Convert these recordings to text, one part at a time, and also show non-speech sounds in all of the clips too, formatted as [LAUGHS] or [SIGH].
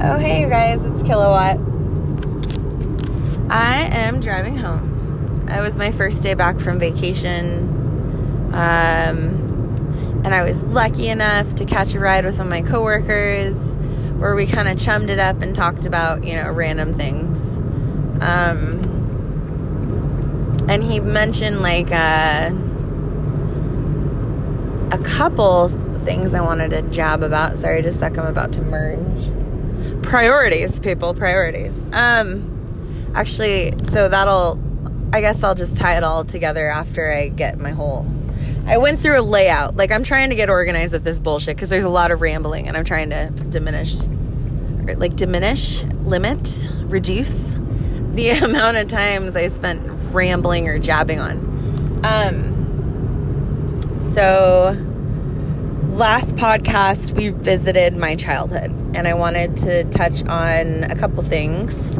Oh, hey, you guys, it's Kilowatt. I am driving home. It was my first day back from vacation. Um, and I was lucky enough to catch a ride with one of my coworkers where we kind of chummed it up and talked about, you know, random things. Um, and he mentioned like uh, a couple things I wanted to jab about. Sorry, to suck, I'm about to merge priorities, people, priorities. Um, actually, so that'll, I guess I'll just tie it all together after I get my whole. I went through a layout. Like, I'm trying to get organized with this bullshit because there's a lot of rambling and I'm trying to diminish, like, diminish, limit, reduce the [LAUGHS] amount of times I spent rambling or jabbing on. Um, so last podcast we visited my childhood and i wanted to touch on a couple things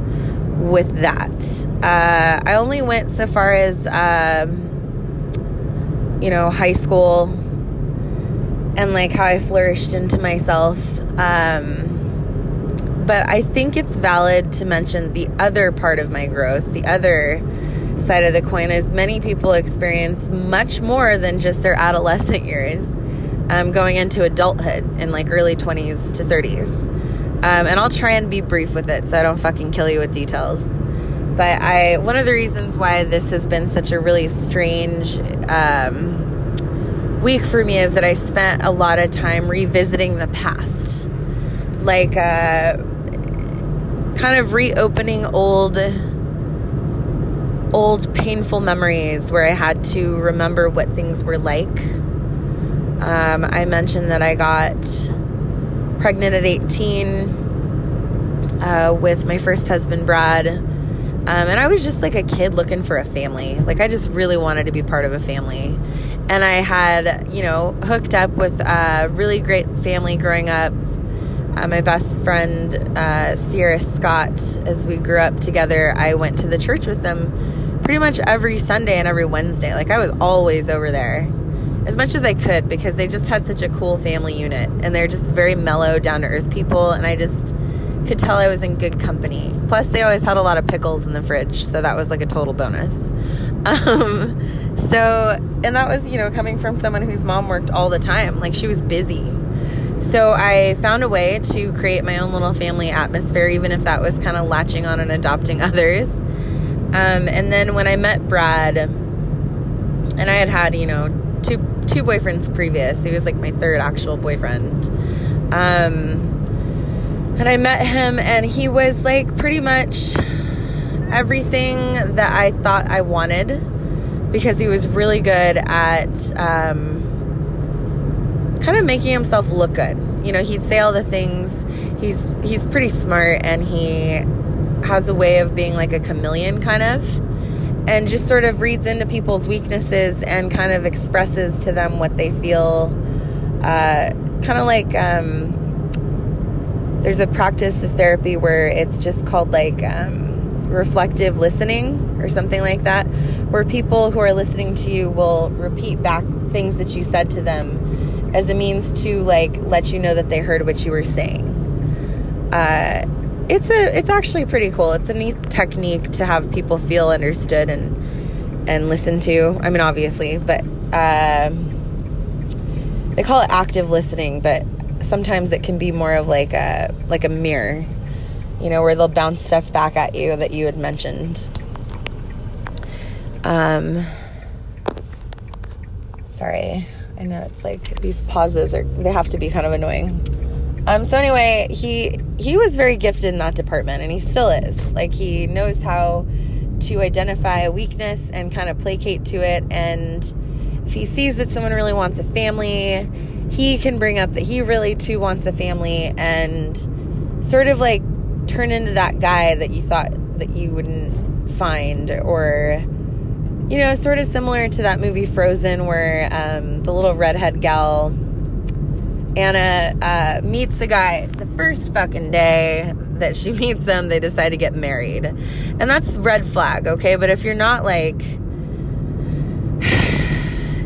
with that. Uh, i only went so far as um, you know high school and like how i flourished into myself um, but i think it's valid to mention the other part of my growth the other side of the coin is many people experience much more than just their adolescent years um, going into adulthood in like early 20s to 30s. Um, and I'll try and be brief with it so I don't fucking kill you with details. But I, one of the reasons why this has been such a really strange um, week for me is that I spent a lot of time revisiting the past, like uh, kind of reopening old, old painful memories where I had to remember what things were like um, I mentioned that I got pregnant at 18 uh, with my first husband, Brad. Um, and I was just like a kid looking for a family. Like, I just really wanted to be part of a family. And I had, you know, hooked up with a really great family growing up. Uh, my best friend, uh, Sierra Scott, as we grew up together, I went to the church with them pretty much every Sunday and every Wednesday. Like, I was always over there as much as I could because they just had such a cool family unit and they're just very mellow, down to earth people. And I just could tell I was in good company. Plus, they always had a lot of pickles in the fridge, so that was like a total bonus. [LAUGHS] Um, so, and that was, you know, coming from someone whose mom worked all the time, like she was busy. So I found a way to create my own little family atmosphere, even if that was kind of latching on and adopting [LAUGHS] others. Um, and then when I met Brad, and I had had, you know, two two boyfriends previous. He was like my third actual boyfriend. Um, and I met him, and he was like pretty much everything that I thought I wanted because he was really good at um, kind of making himself look good. You know, he'd say all the things. He's he's pretty smart, and he has a way of being like a chameleon, kind of and just sort of reads into people's weaknesses and kind of expresses to them what they feel. Uh, kind of like um, there's a practice of therapy where it's just called like um, reflective listening or something like that, where people who are listening to you will repeat back things that you said to them as a means to like let you know that they heard what you were saying. Uh, it's a it's actually pretty cool. It's a neat technique to have people feel understood and and listened to. I mean, obviously, but uh, they call it active listening, but sometimes it can be more of like a like a mirror, you know, where they'll bounce stuff back at you that you had mentioned. Um, sorry, I know it's like these pauses are they have to be kind of annoying. Um, so anyway, he he was very gifted in that department, and he still is. Like he knows how to identify a weakness and kind of placate to it. And if he sees that someone really wants a family, he can bring up that he really too wants a family, and sort of like turn into that guy that you thought that you wouldn't find, or you know, sort of similar to that movie Frozen, where um, the little redhead gal Anna uh, meets a guy the first fucking day that she [LAUGHS] meets them, they decide to get married. And that's red flag, okay? But if you're not like, [SIGHS]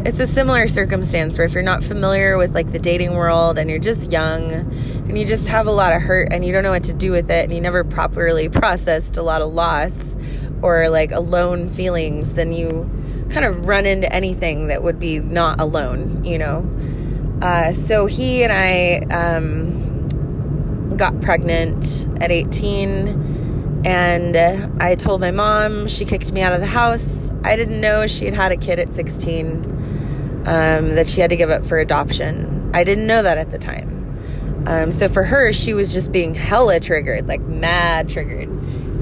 it's a similar circumstance where if you're not familiar with like the dating world and you're just young and you just have a lot of hurt and you don't know what to do with it and you never properly processed a lot of loss or like alone feelings, then you kind of run into anything that would be not alone, you know? Uh, so he and I um, got pregnant at 18, and I told my mom. She kicked me out of the house. I didn't know she had had a kid at 16 um, that she had to give up for adoption. I didn't know that at the time. Um, so for her, she was just being hella triggered, like mad triggered.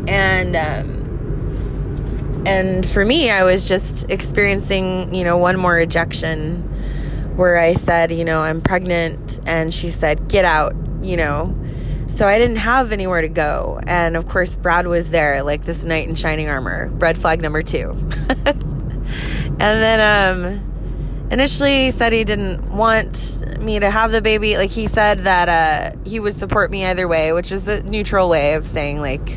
And, um, and for me, I was just experiencing, you know, one more rejection where I said, you know, I'm pregnant. And she said, get out, you know. So I didn't have anywhere to go. And of course, Brad was there, like this knight in shining armor. Red flag number two. [LAUGHS] and then, um, initially he said he didn't want me to have the baby. Like he said that, uh, he would support me either way, which is a neutral way of saying, like,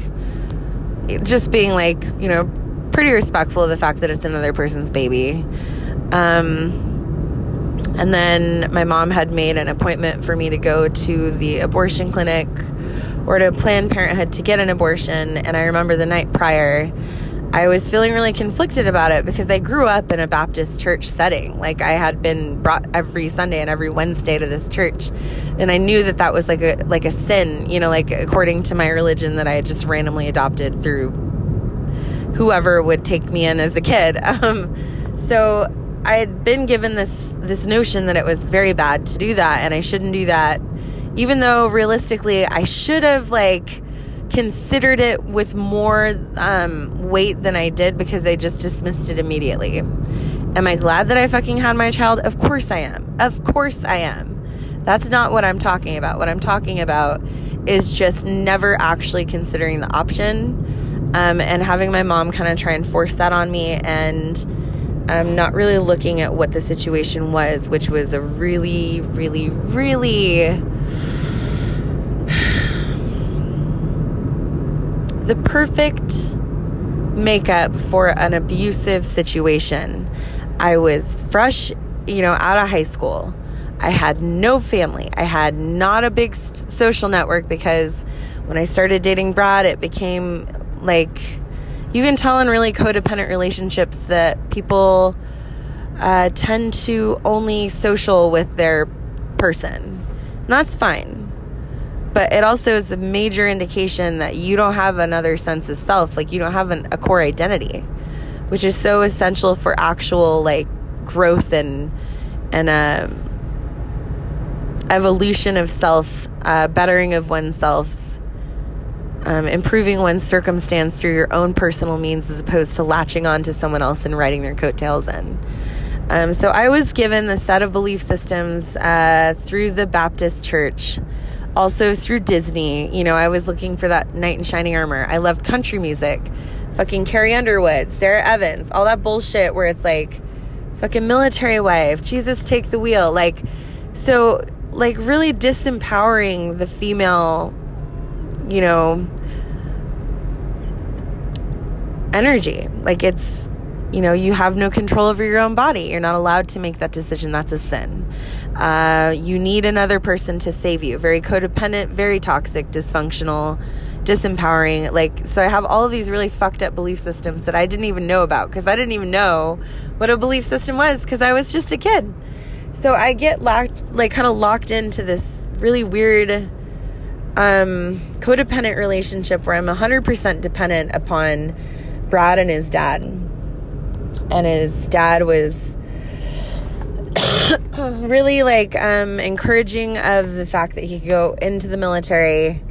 just being like, you know, pretty respectful of the fact that it's another person's baby. Um, and then my mom had made an appointment for me to go to the abortion clinic or to Planned Parenthood to get an abortion. And I remember the night prior, I was feeling really conflicted about it because I grew up in a Baptist church setting. Like I had been brought every Sunday and every Wednesday to this church, and I knew that that was like a like a sin, you know, like according to my religion that I had just randomly adopted through whoever would take me in as a kid. [LAUGHS] Um, so I had been given this this notion that it was very bad to do that, and I shouldn't do that, even though realistically I should have like considered it with more um, weight than I did because I just dismissed it immediately. Am I glad that I fucking had my child? Of course I am. Of course I am. That's not what I'm talking about. What I'm talking about is just never actually considering the option um, and having my mom kind of try and force that on me and um, not really looking at what the situation was, which was a really, really, really [SIGHS] the perfect makeup for an abusive situation. I was fresh, you know, out of high school. I had no family. I had not a big social network because when I started dating Brad, it became like, you can tell in really codependent relationships that people uh, tend to only social with their person. And that's fine. But it also is a major indication that you don't have another sense of self. Like, you don't have an, a core identity, which is so essential for actual, like, growth and, and, um, evolution of self, uh, bettering of oneself, um, improving one's circumstance through your own personal means as opposed to latching on to someone else and riding their coattails in. Um, so I was given the set of belief systems uh, through the Baptist church, also through Disney. You know, I was looking for that knight in shining armor. I loved country music, fucking Carrie Underwood, Sara Evans, all that bullshit where it's like, fucking military wife, Jesus take the wheel. Like, so, like, really disempowering the female you know, energy. Like it's, you know, you have no control over your own body. You're not allowed to make that decision. That's a sin. Uh, you need another person to save you. Very codependent, very toxic, dysfunctional, disempowering. Like, so I have all of these really fucked up belief systems that I didn't even know about because I didn't even know what a belief system was because I was just a kid. So I get locked, like, kind of locked into this really weird um, codependent relationship where I'm 100% dependent upon Brad and his dad. And his dad was [COUGHS] really like um, encouraging of the fact that he could go into the military.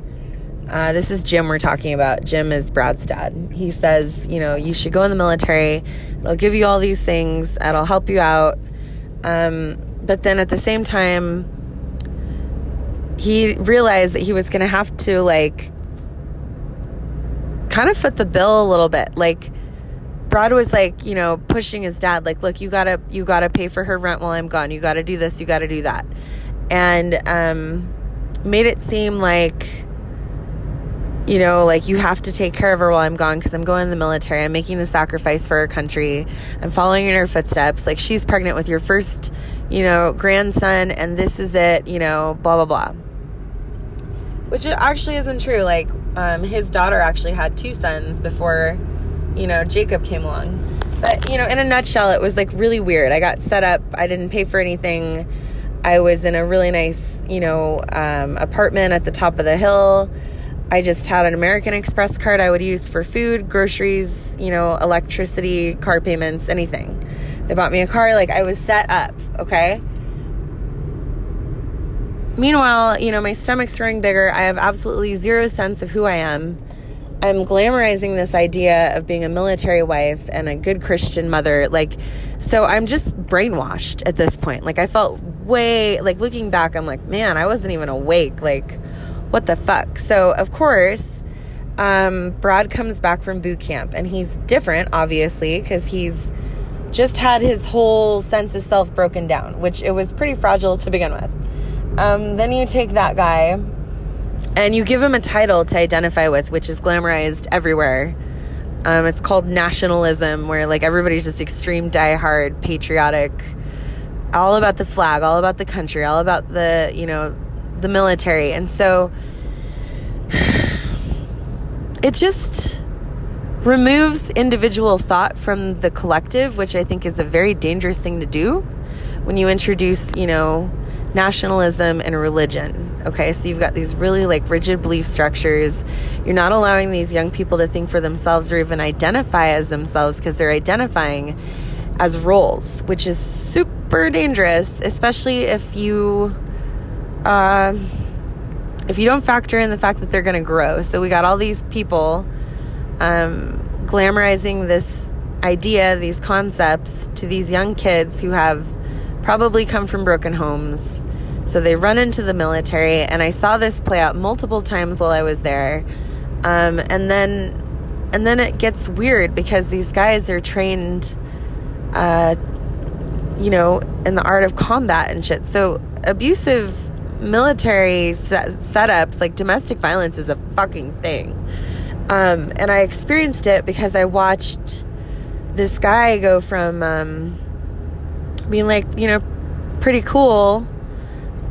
Uh, this is Jim we're talking about. Jim is Brad's dad. He says, you know, you should go in the military. They'll give you all these things. It'll help you out. Um, but then at the same time, he realized that he was going to have to like kind of foot the bill a little bit. Like Brad was like, you know, pushing his dad like, "Look, you got to you got to pay for her rent while I'm gone. You got to do this, you got to do that." And um made it seem like you know, like you have to take care of her while I'm gone because I'm going in the military. I'm making the sacrifice for her country. I'm following in her footsteps. Like she's pregnant with your first, you know, grandson, and this is it, you know, blah, blah, blah. which it actually isn't true. Like, um, his daughter actually had two sons before, you know, Jacob came along. But, you know, in a nutshell, it was like really weird. I got set up, I didn't pay for anything. I was in a really nice, you know, um, apartment at the top of the hill. I just had an American Express card I would use for food, groceries, you know, electricity, car payments, anything. They bought me a car, like I was set up, okay? Meanwhile, you know, my stomach's growing bigger. I have absolutely zero sense of who I am. I'm glamorizing this idea of being a military wife and a good Christian mother. Like, so I'm just brainwashed at this point. Like, I felt way, like, looking back, I'm like, man, I wasn't even awake. Like, what the fuck? So, of course, um, Brad comes back from boot camp and he's different, obviously, because he's just had his whole sense of self broken down, which it was pretty fragile to begin with. Um, then you take that guy and you give him a title to identify with, which is glamorized everywhere. Um, it's called nationalism, where like everybody's just extreme, die-hard, patriotic, all about the flag, all about the country, all about the you know the military, and so [SIGHS] it just removes individual thought from the collective, which I think is a very dangerous thing to do when you introduce you know nationalism and religion. Okay, so you've got these really like rigid belief structures. You're not allowing these young people to think for themselves or even identify as themselves because they're identifying as roles, which is super dangerous, especially if you uh, if you don't factor in the fact that they're going to grow. So we got all these people um, glamorizing this idea, these concepts to these young kids who have probably come from broken homes so they run into the military, and I saw this play out multiple times while I was there. Um, and then, and then it gets weird because these guys are trained, uh, you know, in the art of combat and shit. So abusive military set- setups, like domestic violence, is a fucking thing. Um, and I experienced it because I watched this guy go from um, being like, you know, pretty cool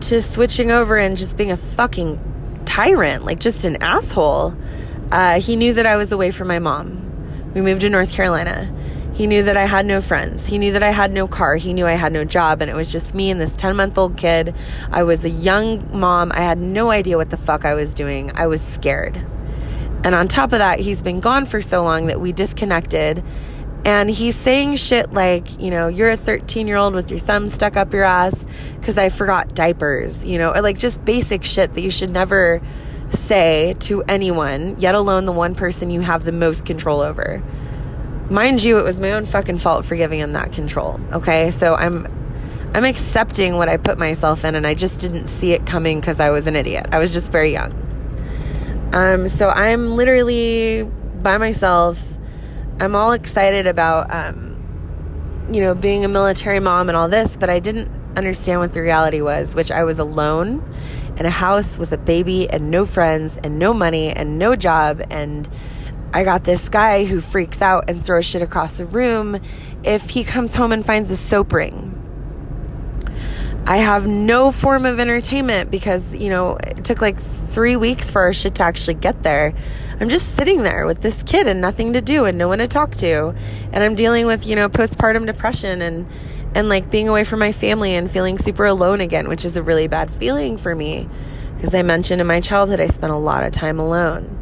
to switching over and just being a fucking tyrant, like just an asshole. Uh, he knew that I was away from my mom. We moved to North Carolina. He knew that I had no friends. He knew that I had no car. He knew I had no job. And it was just me and this 10 month old kid. I was a young mom. I had no idea what the fuck I was doing. I was scared. And on top of that, he's been gone for so long that we disconnected. And he's saying shit like, you know, you're a 13 year old with your thumb stuck up your ass because I forgot diapers, you know, or like just basic shit that you should never say to anyone, yet alone the one person you have the most control over. Mind you, it was my own fucking fault for giving him that control. Okay. So I'm, I'm accepting what I put myself in and I just didn't see it coming because I was an idiot. I was just very young. Um, so I'm literally by myself I'm all excited about, um, you know, being a military mom and all this, but I didn't understand what the reality was, which I was alone in a house with a baby and no friends and no money and no job. And I got this guy who freaks out and throws shit across the room if he comes home and finds a soap ring. I have no form of entertainment because, you know, it took like three weeks for our shit to actually get there. I'm just sitting there with this kid and nothing to do and no one to talk to. And I'm dealing with, you know, postpartum depression and, and like being away from my family and feeling super alone again, which is a really bad feeling for me. Because I mentioned in my childhood, I spent a lot of time alone.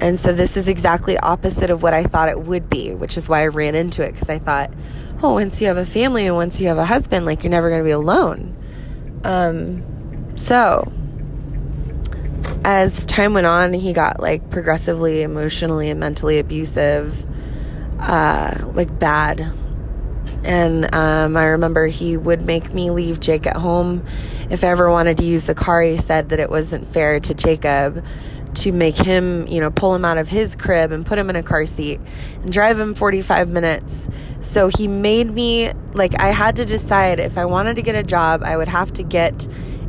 And so this is exactly opposite of what I thought it would be, which is why I ran into it because I thought, oh, once you have a family and once you have a husband, like you're never going to be alone. Um, so as time went on, he got like progressively emotionally and mentally abusive, uh, like bad. And um, I remember he would make me leave Jake at home. If I ever wanted to use the car, he said that it wasn't fair to Jacob to make him, you know, pull him out of his crib and put him in a car seat and drive him 45 minutes. So he made me, like, I had to decide if I wanted to get a job, I would have to get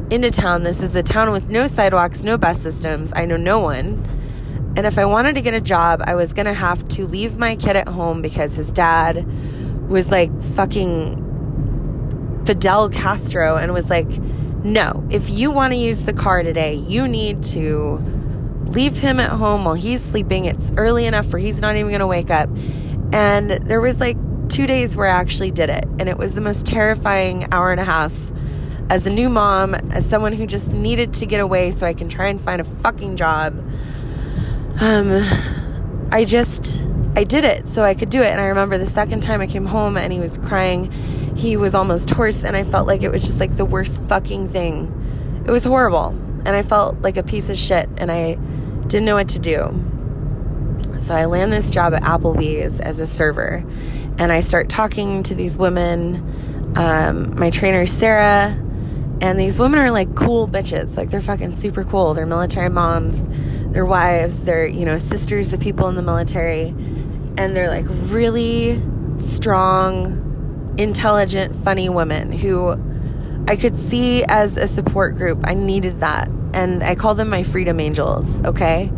into town. This is a town with no sidewalks, no bus systems. I know no one. And if I wanted to get a job, I was going to have to leave my kid at home because his dad was like fucking Fidel Castro and was like no, if you want to use the car today, you need to leave him at home while he's sleeping. It's early enough where he's not even going to wake up. And there was like two days where I actually did it. And it was the most terrifying hour and a half as a new mom, as someone who just needed to get away so I can try and find a fucking job. Um, I just, I did it so I could do it. And I remember the second time I came home and he was crying he was almost hoarse and I felt like it was just like the worst fucking thing. It was horrible and I felt like a piece of shit and I didn't know what to do. So I land this job at Applebee's as a server and I start talking to these women. Um, my trainer, Sarah, and these women are like cool bitches. Like they're fucking super cool. They're military moms, they're wives, they're, you know, sisters of people in the military. And they're like really strong, intelligent, funny women who I could see as a support group. I needed that. And I call them my freedom angels, okay?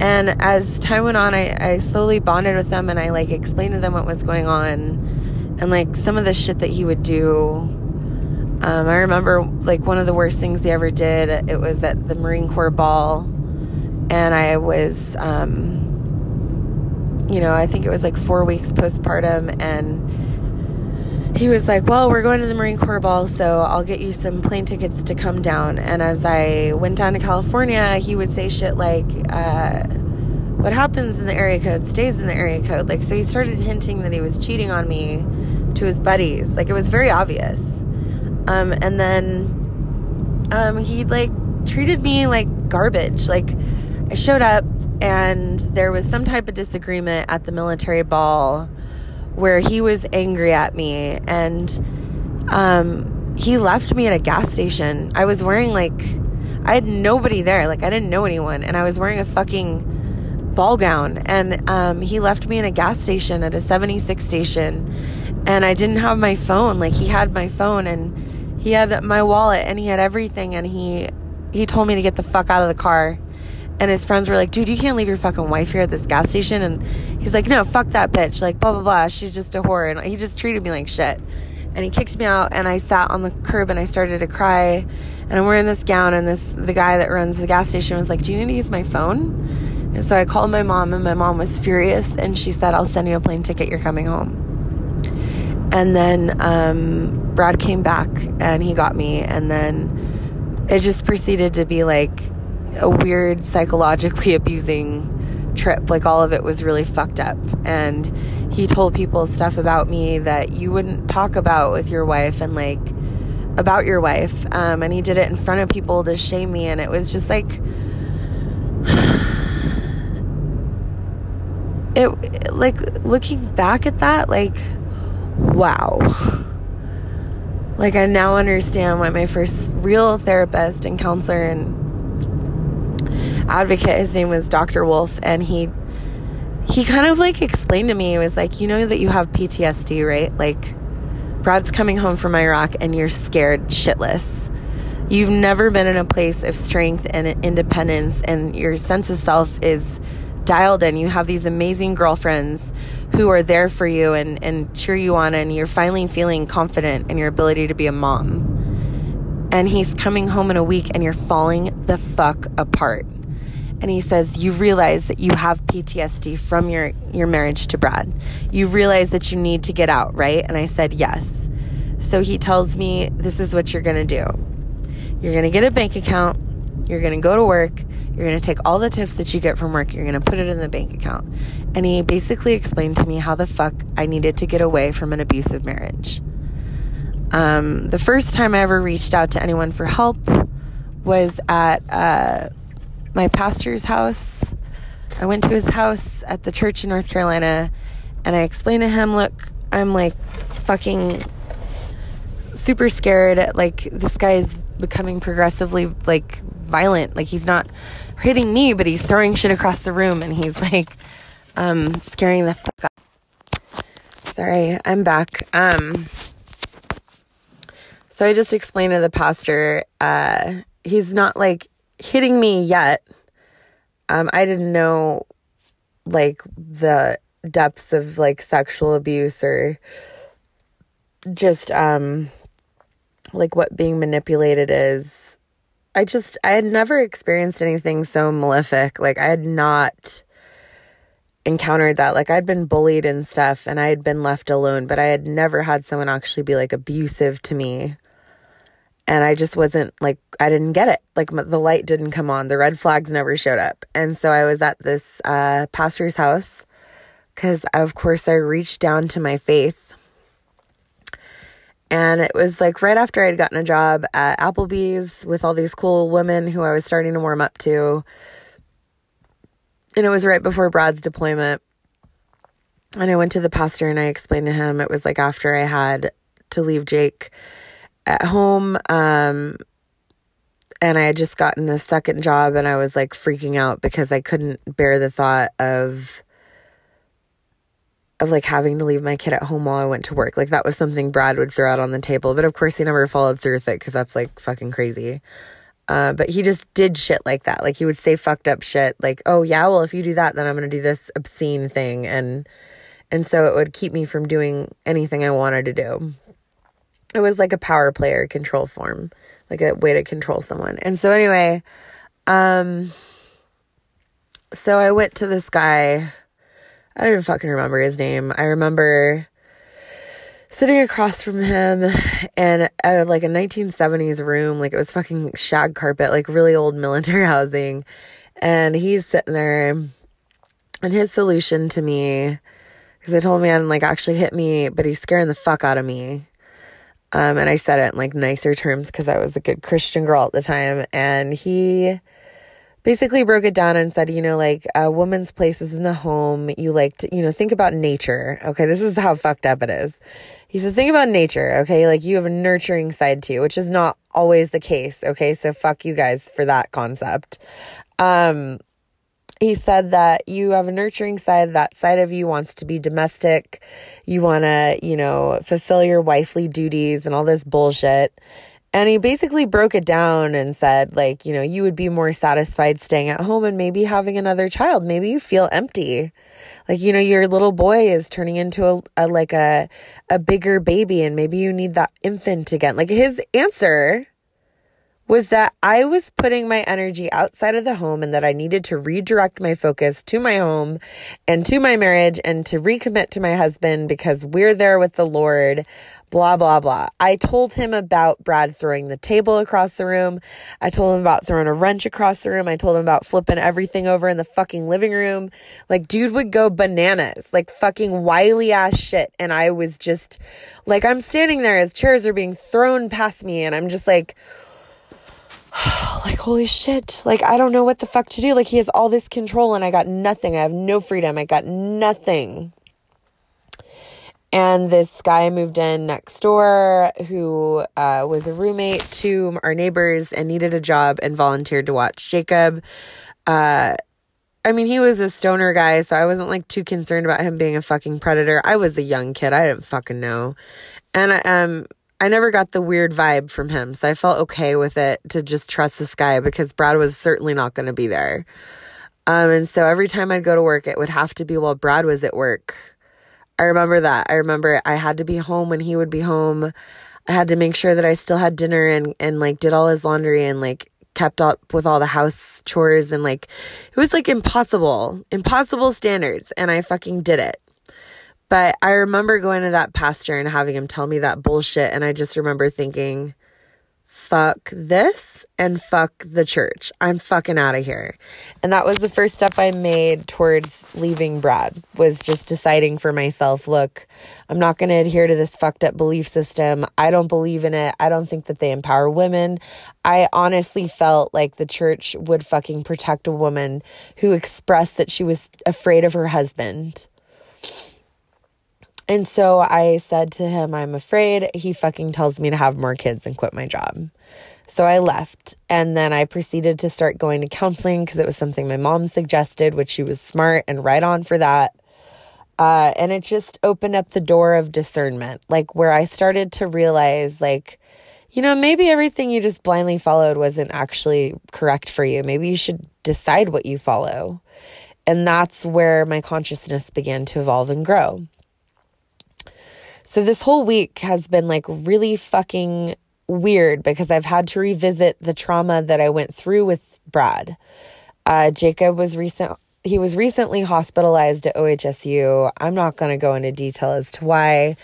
And as time went on, I, I slowly bonded with them and I like explained to them what was going on and like some of the shit that he would do. Um, I remember like one of the worst things he ever did. It was at the Marine Corps ball, and I was, um, you know, I think it was like four weeks postpartum, and he was like, Well, we're going to the Marine Corps ball, so I'll get you some plane tickets to come down. And as I went down to California, he would say shit like, uh, What happens in the area code stays in the area code. Like, so he started hinting that he was cheating on me to his buddies. Like, it was very obvious. Um, and then um, he like treated me like garbage. Like, I showed up and there was some type of disagreement at the military ball where he was angry at me and um, he left me at a gas station. I was wearing like, I had nobody there. Like, I didn't know anyone. And I was wearing a fucking ball gown. And um, he left me in a gas station at a 76 station. And I didn't have my phone. Like, he had my phone and he had my wallet and he had everything. And he, he told me to get the fuck out of the car and his friends were like, dude, you can't leave your fucking wife here at this gas station. And he's like, no, fuck that bitch. Like, blah, blah, blah. She's just a whore. And he just treated me like shit. And he kicked me out and I sat on the curb and I started to cry. And I'm wearing this gown and this, the guy that runs the gas station was like, do you need to use my phone? And so I called my mom and my mom was furious and she said, I'll send you a plane ticket. You're coming home. And then, um, Brad came back and he got me. And then it just proceeded to be like, a weird psychologically [LAUGHS] abusing trip. Like all of it was really fucked up. And he told people stuff about me that you wouldn't talk about with your wife and like about your wife. Um, and he did it in front of people to shame me. And it was just like, [SIGHS] it, like looking back at that, like, wow. Like, I now understand why my first real therapist and counselor and advocate. His name was Dr. Wolf, and he he kind of like explained to me. It was like, you know that you have PTSD, right? Like, Brad's coming home from Iraq, and you're scared shitless. You've never been in a place of strength and independence, and your sense of self is dialed in. You have these amazing girlfriends who are there for you and, and cheer you on, and you're finally feeling confident in your ability to be a mom. And he's coming home in a week, and you're falling the fuck apart and he says you realize that you have PTSD from your your marriage to Brad. You realize that you need to get out, right? And I said yes. So he tells me this is what you're going to do. You're going to get a bank account. You're going to go to work. You're going to take all the tips that you get from work. You're going to put it in the bank account. And he basically explained to me how the fuck I needed to get away from an abusive marriage. Um, the first time I ever reached out to anyone for help was at uh, my pastor's house. I went to his house at the church in North Carolina and I explained to him, look, I'm like fucking super scared. Like, this guy is becoming progressively like violent. Like, he's not hitting me, but he's throwing shit across the room and he's [LAUGHS] like, um, scaring the fuck up. Sorry, I'm back. Um, so I just explained to the pastor, uh, he's not like hitting me yet. Um, I didn't know like the depths of like sexual abuse or just um like what being manipulated is. I just, I had never experienced anything so malefic. Like, I had not encountered that. Like, I'd been bullied and stuff and I had been left alone, but I had never had someone actually be like abusive to me. And I just wasn't like, I didn't get it. Like, the light didn't come on, the red flags never showed up. And so I was at this uh, pastor's house because, of course, I reached down to my faith and it was like right after I'd gotten a job at Applebee's with all these cool women who I was starting to warm up to. And it was right before Brad's deployment. And I went to the pastor and I explained to him it was like after I had to leave Jake at home. Um, and I had just gotten a second job and I was like freaking out because I couldn't bear the thought of of like having to leave my kid at home while I went to work. Like that was something Brad would throw out on the table. But of course, he never followed through with it because that's like fucking crazy. Uh, but he just did shit like that. Like he would say fucked up shit. Like, oh yeah, well if you do that, then I'm gonna do this obscene thing, and and so it would keep me from doing anything I wanted to do. It was like a power player control form, like a way to control someone. And so anyway, um, so I went to this guy I don't even fucking remember his name. I remember sitting across from him and uh, like a 1970s room, like it was fucking shag carpet, like really old military [LAUGHS] housing. And he's sitting there, and his solution to me, because I told him, man, like actually hit me, but he's scaring the fuck out of me. Um, and I said it in like nicer terms because I was a good Christian girl at the time. And he basically broke it down and said, you know, like a woman's place is in the home. You like to, you know, think about nature. Okay. This is how fucked up it is. He said, think about nature. Okay. Like you have a nurturing side to you, which is not always the case. Okay. So fuck you guys for that concept. Um, he said that you have a nurturing side. That side of you wants to be domestic. You want to, you know, fulfill your wifely duties and all this bullshit. And he basically broke it down and said, like, you know, you would be more satisfied staying at home and maybe having another child. Maybe you feel empty. Like, you know, your little boy is turning into a, a like a a bigger baby and maybe you need that infant again. Like his answer was that I was putting my energy outside of the home and that I needed to redirect my focus to my home and to my marriage and to recommit to my husband because we're there with the Lord blah, blah, blah. I told him about Brad throwing the table across the room. I told him about throwing a wrench across the room. I told him about flipping everything over in the fucking living room. Like, dude would go bananas, like fucking wily ass shit. And I was just like, I'm standing there as chairs are being thrown past me, and I'm just like, [SIGHS] like holy shit. Like i don't know what the fuck to do. Like he has all this control and i got nothing. I have no freedom. I got nothing. And this guy moved in next door who uh, was a roommate to our neighbors and needed a job and volunteered to watch Jacob. Uh, I mean, he was a stoner guy, so I wasn't like too concerned about him being a fucking predator. I was a young kid; I didn't fucking know, and I, um, I never got the weird vibe from him, so I felt okay with it to just trust this guy because Brad was certainly not going to be there. Um, and so every time I'd go to work, it would have to be while Brad was at work I remember that. I remember I had to be home when he would be home. I had to make sure that I still had dinner and and like did all his laundry and like kept up with all the house chores and like it was like impossible, impossible standards and I fucking did it. But I remember going to that pastor and having him tell me that bullshit and I just remember thinking fuck this and fuck the church. I'm fucking out of here. And that was the first step I made towards leaving Brad was just deciding for myself, look, I'm not going to adhere to this fucked up belief system. I don't believe in it. I don't think that they empower women. I honestly felt like the church would fucking protect a woman who expressed that she was afraid of her husband. And so I said to him, I'm afraid. He fucking tells me to have more kids and quit my job. So I left and then I proceeded to start going to counseling because it was something my mom suggested, which she was smart and right on for that. Uh, and it just opened up the door of discernment, like where I started to realize, like, you know, maybe everything you just blindly followed wasn't actually correct for you. Maybe you should decide what you follow. And that's where my consciousness began to evolve and grow. So this whole week has been like really fucking weird because I've had to revisit the trauma that I went through with Brad. Uh, Jacob was recent. He was recently hospitalized at OHSU. I'm not going to go into detail as to why,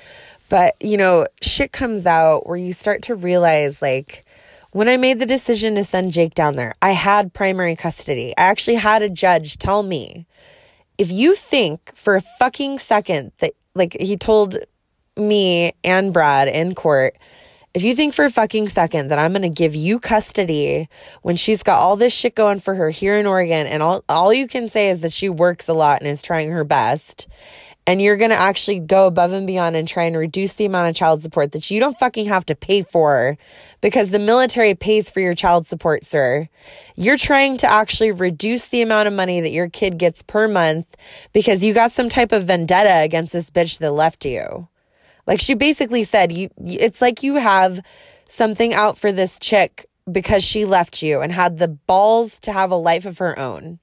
but you know, shit comes out where you start to realize like when I made the decision to send Jake down there, I had primary custody. I actually had a judge tell me if you think for a fucking second that, like, he told me and Brad in court, if you think for a fucking second that I'm going to give you custody when she's got all this shit going for her here in Oregon and all all you can say is that she works a lot and is trying her best and you're going to actually go above and beyond and try and reduce the amount of child support that you don't fucking have to pay for because the military pays for your child support, sir. You're trying to actually reduce the amount of money that your kid gets per month because you got some type of vendetta against this bitch that left you. Like she basically said, you it's like you have something out for this chick because she left you and had the balls to have a life of her own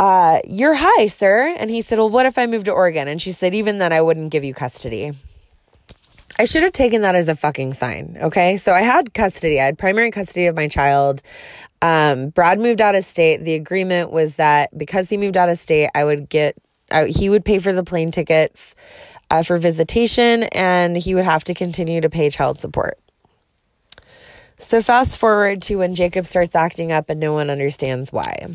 uh, you're high, sir. And he said, well, what if I moved to Oregon? And she said, even then, I wouldn't give you custody. I should have taken that as a fucking sign. Okay. So I had custody. I had primary custody of my child. Um, Brad moved out of state. The agreement was that because he moved out of state, I would get, I, he would pay for the plane tickets uh, for visitation and he would have to continue to pay child support. So fast forward to when Jacob starts acting up and no one understands why.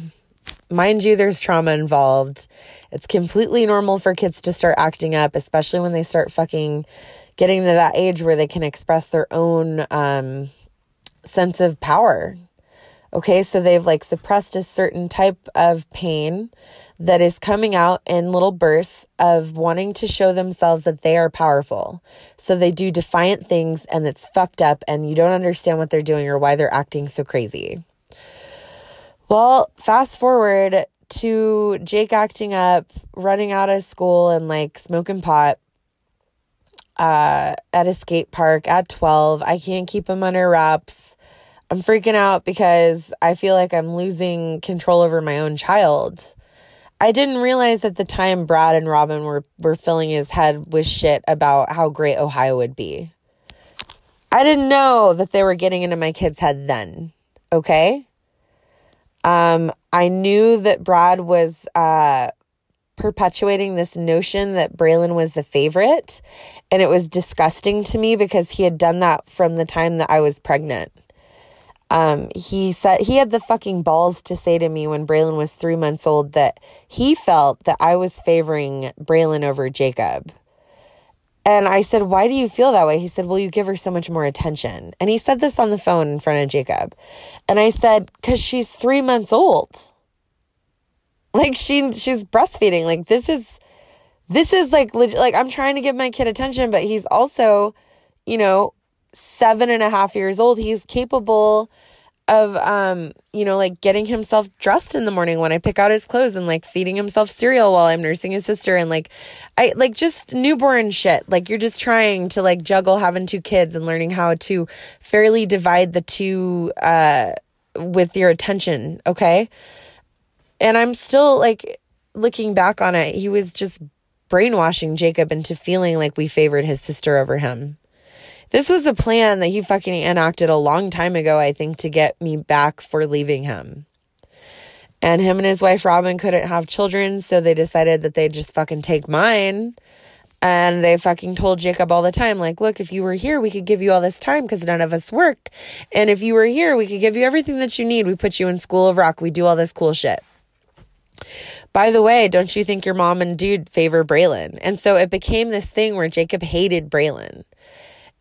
Mind you, there's trauma involved. It's completely normal for kids to start acting up, especially when they start fucking getting to that age where they can express their own um, sense of power. Okay, so they've like suppressed a certain type of pain that is coming out in little bursts of wanting to show themselves that they are powerful. So they do defiant things and it's fucked up and you don't understand what they're doing or why they're acting so crazy. Well, fast forward to Jake acting up, running out of school, and like smoking pot uh, at a skate park at 12. I can't keep him under wraps. I'm freaking out because I feel like I'm losing control over my own child. I didn't realize at the time Brad and Robin were, were filling his head with shit about how great Ohio would be. I didn't know that they were getting into my kid's head then. Okay? Um, I knew that Brad was uh, perpetuating this notion that Braylon was the favorite, and it was disgusting to me because he had done that from the time that I was pregnant. Um, he said he had the fucking balls to say to me when Braylon was three months old that he felt that I was favoring Braylon over Jacob. And I said, Why do you feel that way? He said, Well, you give her so much more attention. And he said this on the phone in front of Jacob. And I said, Because she's three months old. Like she she's breastfeeding. Like this is this is like legit like I'm trying to give my kid attention, but he's also, you know, seven and a half years old. He's capable of um you know like getting himself dressed in the morning when I pick out his clothes and like feeding himself cereal while I'm nursing his sister and like I like just newborn shit like you're just trying to like juggle having two kids and learning how to fairly divide the two uh with your attention okay and I'm still like looking back on it he was just brainwashing Jacob into feeling like we favored his sister over him this was a plan that he fucking enacted a long time ago, I think, to get me back for leaving him. And him and his wife Robin couldn't have children, so they decided that they'd just fucking take mine. And they fucking told Jacob all the time, like, look, if you were here, we could give you all this time because none of us work. And if you were here, we could give you everything that you need. We put you in School of Rock. We do all this cool shit. By the way, don't you think your mom and dude favor Braylon? And so it became this thing where Jacob hated Braylon.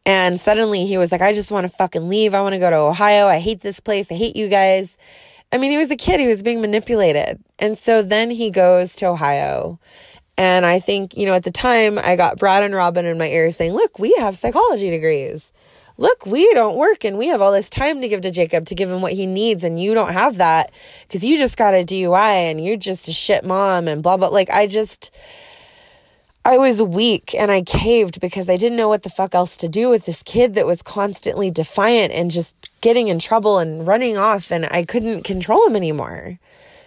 And suddenly he was like, I just want to fucking leave. I want to go to Ohio. I hate this place. I hate you guys. I mean, he was a kid. He was being manipulated. And so then he goes to Ohio. And I think, you know, at the time I got Brad and Robin in my ear saying, look, we have psychology degrees. Look, we don't work and we have all this time to give to Jacob to give him what he needs. And you don't have that because you just got a DUI and you're just a shit mom and blah, blah. Like, I just, I was weak and I caved because I didn't know what the fuck else to do with this kid that was constantly defiant and just getting in trouble and running off, and I couldn't control him anymore.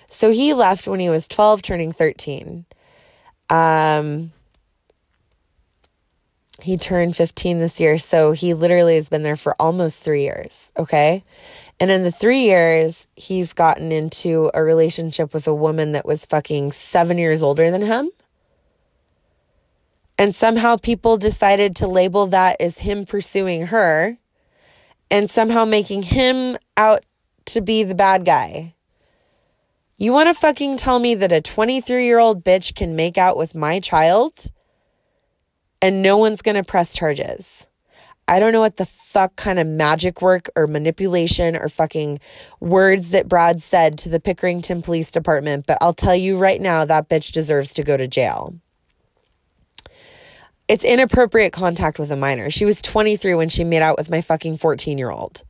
So he left when he was 12, turning 13. Um, he turned 15 this year. So he literally has been there for almost three years. Okay. And in the three years, he's gotten into a relationship with a woman that was fucking seven years older than him. And somehow people decided to label that as him pursuing her and somehow making him out to be the bad guy. You want to fucking tell me that a 23 year old bitch can make out with my child and no one's going to press charges? I don't know what the fuck kind of magic work or manipulation or fucking words that Brad said to the Pickerington Police Department, but I'll tell you right now that bitch deserves to go to jail. It's inappropriate contact with a minor. She was 23 when she made out with my fucking 14 year old.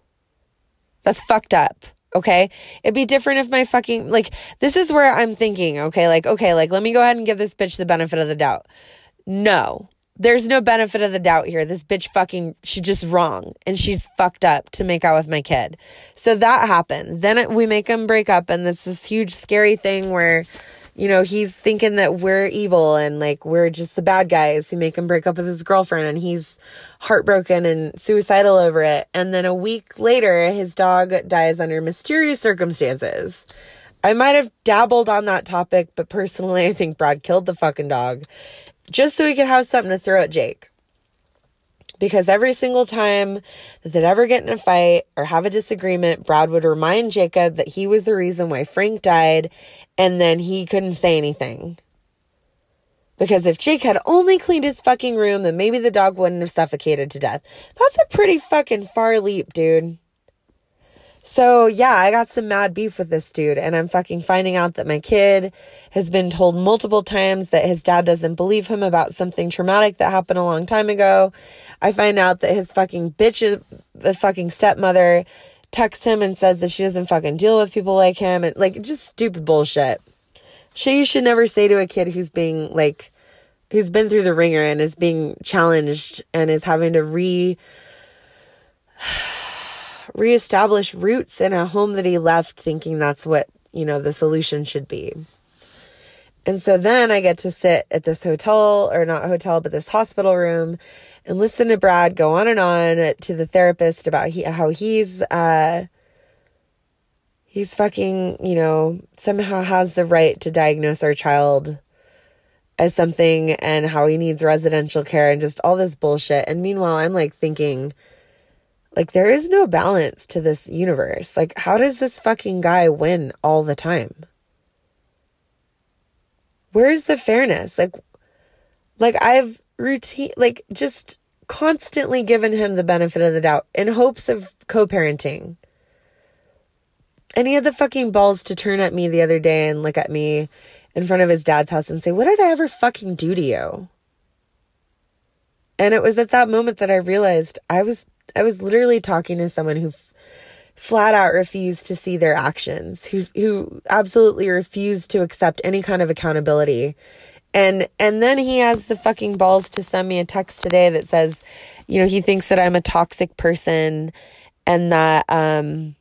That's fucked up. Okay. It'd be different if my fucking, like, this is where I'm thinking, okay, like, okay, like, let me go ahead and give this bitch the benefit of the doubt. No, there's no benefit of the doubt here. This bitch fucking, she's just wrong and she's fucked up to make out with my kid. So that happened. Then we make them break up, and it's this huge, scary thing where, you know, he's thinking that we're evil and like we're just the bad guys who make him break up with his girlfriend and he's heartbroken and suicidal over it. And then a week later, his dog dies under mysterious circumstances. I might have dabbled on that topic, but personally, I think Brad killed the fucking dog just so he could have something to throw at Jake. Because every single time that they'd ever get in a fight or have a disagreement, Brad would remind Jacob that he was the reason why Frank died, and then he couldn't say anything. Because if Jake had only cleaned his fucking room, then maybe the dog wouldn't have suffocated to death. That's a pretty fucking far leap, dude. So, yeah, I got some mad beef with this dude, and I'm fucking finding out that my kid has been told multiple times that his dad doesn't believe him about something traumatic that happened a long time ago. I find out that his fucking bitch, the fucking stepmother, texts him and says that she doesn't fucking deal with people like him, and like just stupid bullshit. Shit, you should never say to a kid who's being like, who's been through the ringer and is being challenged and is having to re [SIGHS] reestablish roots in a home that he left thinking that's what, you know, the solution should be. And so then I get to sit at this hotel, or not hotel, but this hospital room and listen to Brad go on and on to the therapist about he, how he's, uh, he's fucking, you know, somehow has the right to diagnose our child as something and how he needs residential care and just all this bullshit. And meanwhile, I'm like thinking, like, there is no balance to this universe. Like, how does this fucking guy win all the time? Where's the fairness? Like, like I've routine, like, just constantly given him the benefit of the doubt in hopes of co parenting. And he had the fucking balls to turn at me the other day and look at me in front of his dad's house and say, What did I ever fucking do to you? And it was at that moment that I realized I was I was literally talking to someone who flat out refused to see their actions, who who absolutely refused to accept any kind of accountability. And and then he has the fucking balls to send me a text today that says, you know, he thinks that I'm a toxic person and that um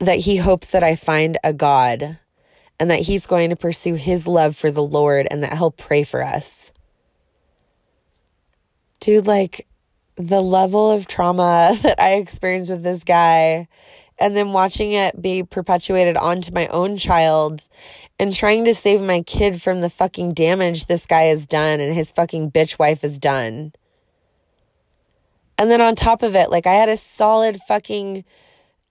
that he hopes that I find a God and that he's going to pursue his love for the Lord and that he'll pray for us. Dude, like, the level of trauma [LAUGHS] that I experienced with this guy and then watching it be perpetuated onto my own child and trying to save my kid from the fucking damage this guy has done and his fucking bitch wife has done. And then on top of it, like I had a solid fucking,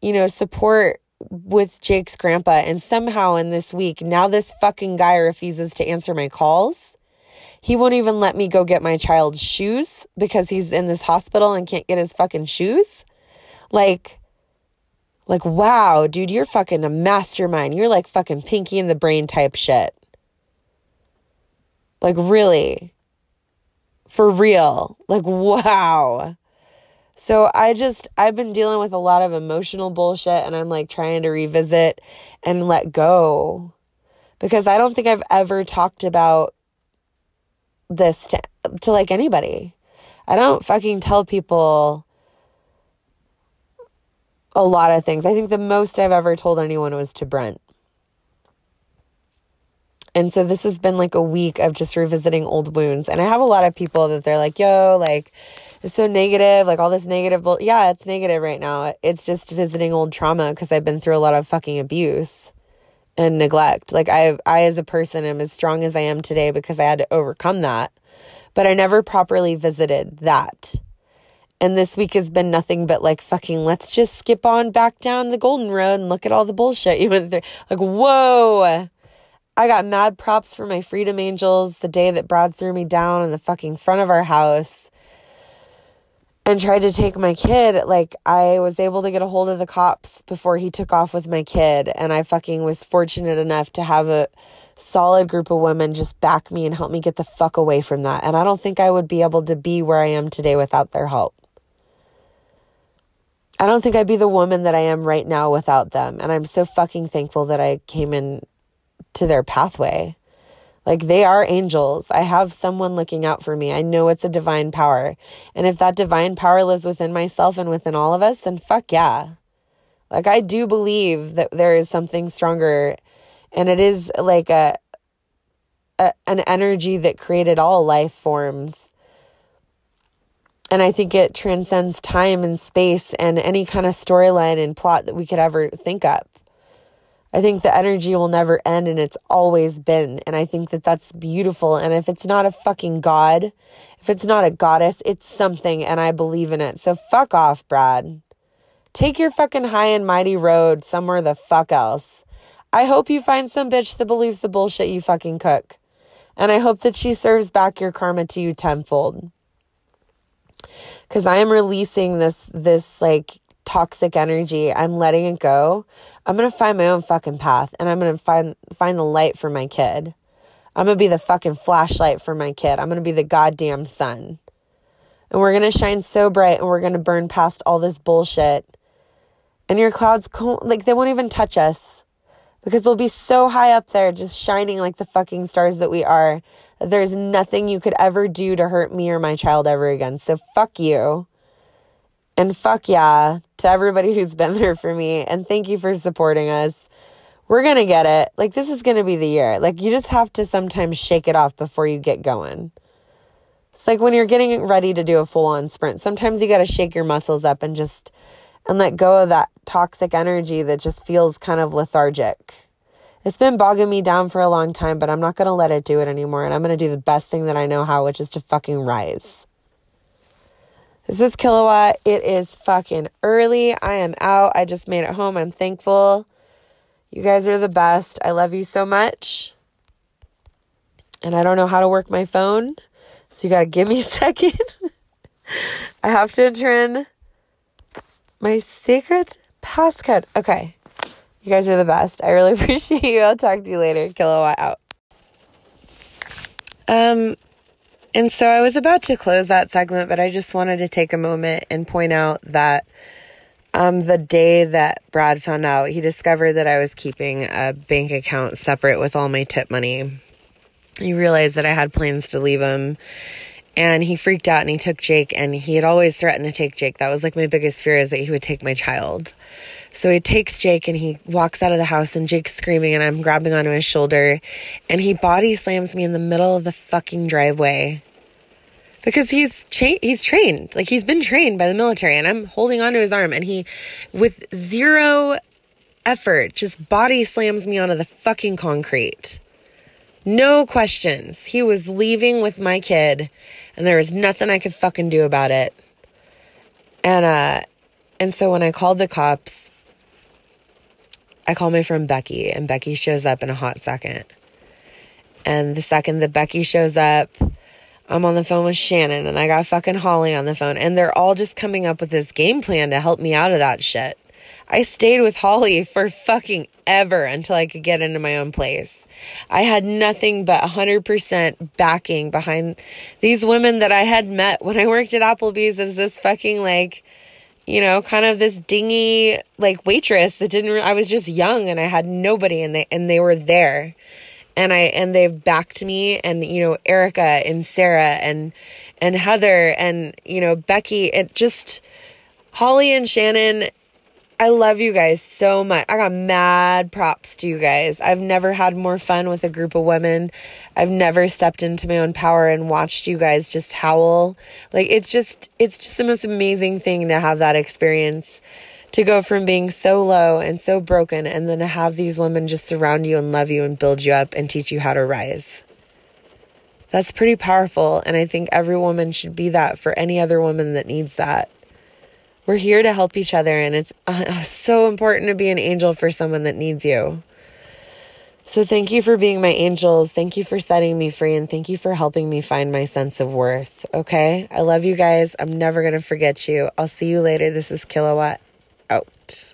you know, support with Jake's grandpa. And somehow in this week, now this fucking guy refuses to answer my calls. He won't even let me go get my child's shoes because he's in this hospital and can't get his fucking shoes. Like, like, wow, dude, you're fucking a mastermind. You're like fucking pinky in the brain type shit. Like, really? For real? Like, wow. So I just, I've been dealing with a lot of emotional bullshit and I'm like trying to revisit and let go because I don't think I've ever talked about this to, to like anybody. I don't fucking tell people a lot of things. I think the most I've ever told anyone was to Brent. And so this has been like a week of just revisiting old wounds. And I have a lot of people that they're like, yo, like, it's so negative, like all this negative. Yeah, it's negative right now. It's just visiting old trauma because I've been through a lot of fucking abuse and neglect. Like I, I as a person am as strong as I am today because I had to overcome that. But I never properly visited that. And this week has been nothing but like fucking let's just skip on back down the golden road and look at all the bullshit you went through. Like, whoa I got mad props for my freedom angels the day that Brad threw me down in the fucking front of our house and tried to take my kid. Like, I was able to get a hold of the cops before he took off with my kid. And I fucking was fortunate enough to have a solid group of women just back me and help me get the fuck away from that. And I don't think I would be able to be where I am today without their help. I don't think I'd be the woman that I am right now without them. And I'm so fucking thankful that I came in to their pathway. Like they are angels. I have someone looking out for me. I know it's a divine power. And if that divine power lives within myself and within all of us, then fuck yeah. Like I do believe that there is something stronger and it is like a, a an energy that created all life forms. And I think it transcends time and space and any kind of storyline and plot that we could ever think up. I think the energy will never end and it's always been. And I think that that's beautiful. And if it's not a fucking God, if it's not a goddess, it's something and I believe in it. So fuck off, Brad. Take your fucking high and mighty road somewhere the fuck else. I hope you find some bitch that believes the bullshit you fucking cook. And I hope that she serves back your karma to you tenfold. Cause I am releasing this, this like toxic energy. I'm letting it go. I'm going to find my own fucking path and I'm going to find find the light for my kid. I'm going to be the fucking flashlight for my kid. I'm going to be the goddamn sun. And we're going to shine so bright and we're going to burn past all this bullshit. And your clouds like they won't even touch us because they'll be so high up there just shining like the fucking stars that we are that there's nothing you could ever do to hurt me or my child ever again. So fuck you. And fuck yeah to everybody who's been there for me. And thank you for supporting us. We're going to get it. Like, this is going to be the year. Like, you just have to sometimes shake it off before you get going. It's like when you're getting ready to do a full on sprint, sometimes you got to shake your muscles up and just and let go of that toxic energy that just feels kind of lethargic. It's been bogging me down for a long time, but I'm not going to let it do it anymore. And I'm going to do the best thing that I know how, which is to fucking rise. This is Kilowatt. It is fucking early. I am out. I just made it home. I'm thankful. You guys are the best. I love you so much. And I don't know how to work my phone. So you got to give me [LAUGHS] a second. I have to enter in my secret passcode. Okay. You guys are the best. I really [LAUGHS] appreciate you. I'll talk to you later. Kilowatt out. Um, and so I was about to close that segment, but I just wanted to take a moment and point out that um, the day that Brad found out, he discovered that I was keeping a bank account separate with all my tip money. He realized that I had plans to leave him and he freaked out and he took Jake and he had always threatened to take Jake. That was like my biggest fear is that he would take my child. So he takes Jake and he walks out of the house and Jake's screaming and I'm grabbing onto his shoulder and he body slams me in the middle of the fucking driveway. Because he's cha- he's trained. Like he's been trained by the military and I'm holding onto his arm and he with zero effort just body slams me onto the fucking concrete. No questions. He was leaving with my kid and there was nothing I could fucking do about it. And uh and so when I called the cops I call my friend Becky, and Becky shows up in a hot second. And the second that Becky shows up, I'm on the phone with Shannon, and I got fucking Holly on the phone, and they're all just coming up with this game plan to help me out of that shit. I stayed with Holly for fucking ever until I could get into my own place. I had nothing but 100% backing behind these women that I had met when I worked at Applebee's as this fucking like you know, kind of this dingy like waitress that didn't I was just young and I had nobody and they and they were there. And I and they've backed me and you know Erica and Sarah and and Heather and you know Becky it just Holly and Shannon I love you guys so much. I got mad props to you guys. I've never had more fun with a group of women. I've never stepped into my own power and watched you guys just howl. Like it's just it's just the most amazing thing to have that experience. To go from being so low and so broken and then to have these women just surround you and love you and build you up and teach you how to rise. That's pretty powerful and I think every woman should be that for any other woman that needs that we're here to help each other, and it's uh, [LAUGHS] so important to be an angel for someone that needs you. So, thank you for being my angels. Thank you for setting me free, and thank you for helping me find my sense of worth. Okay? I love you guys. I'm never going to forget you. I'll see you later. This is Kilowatt out.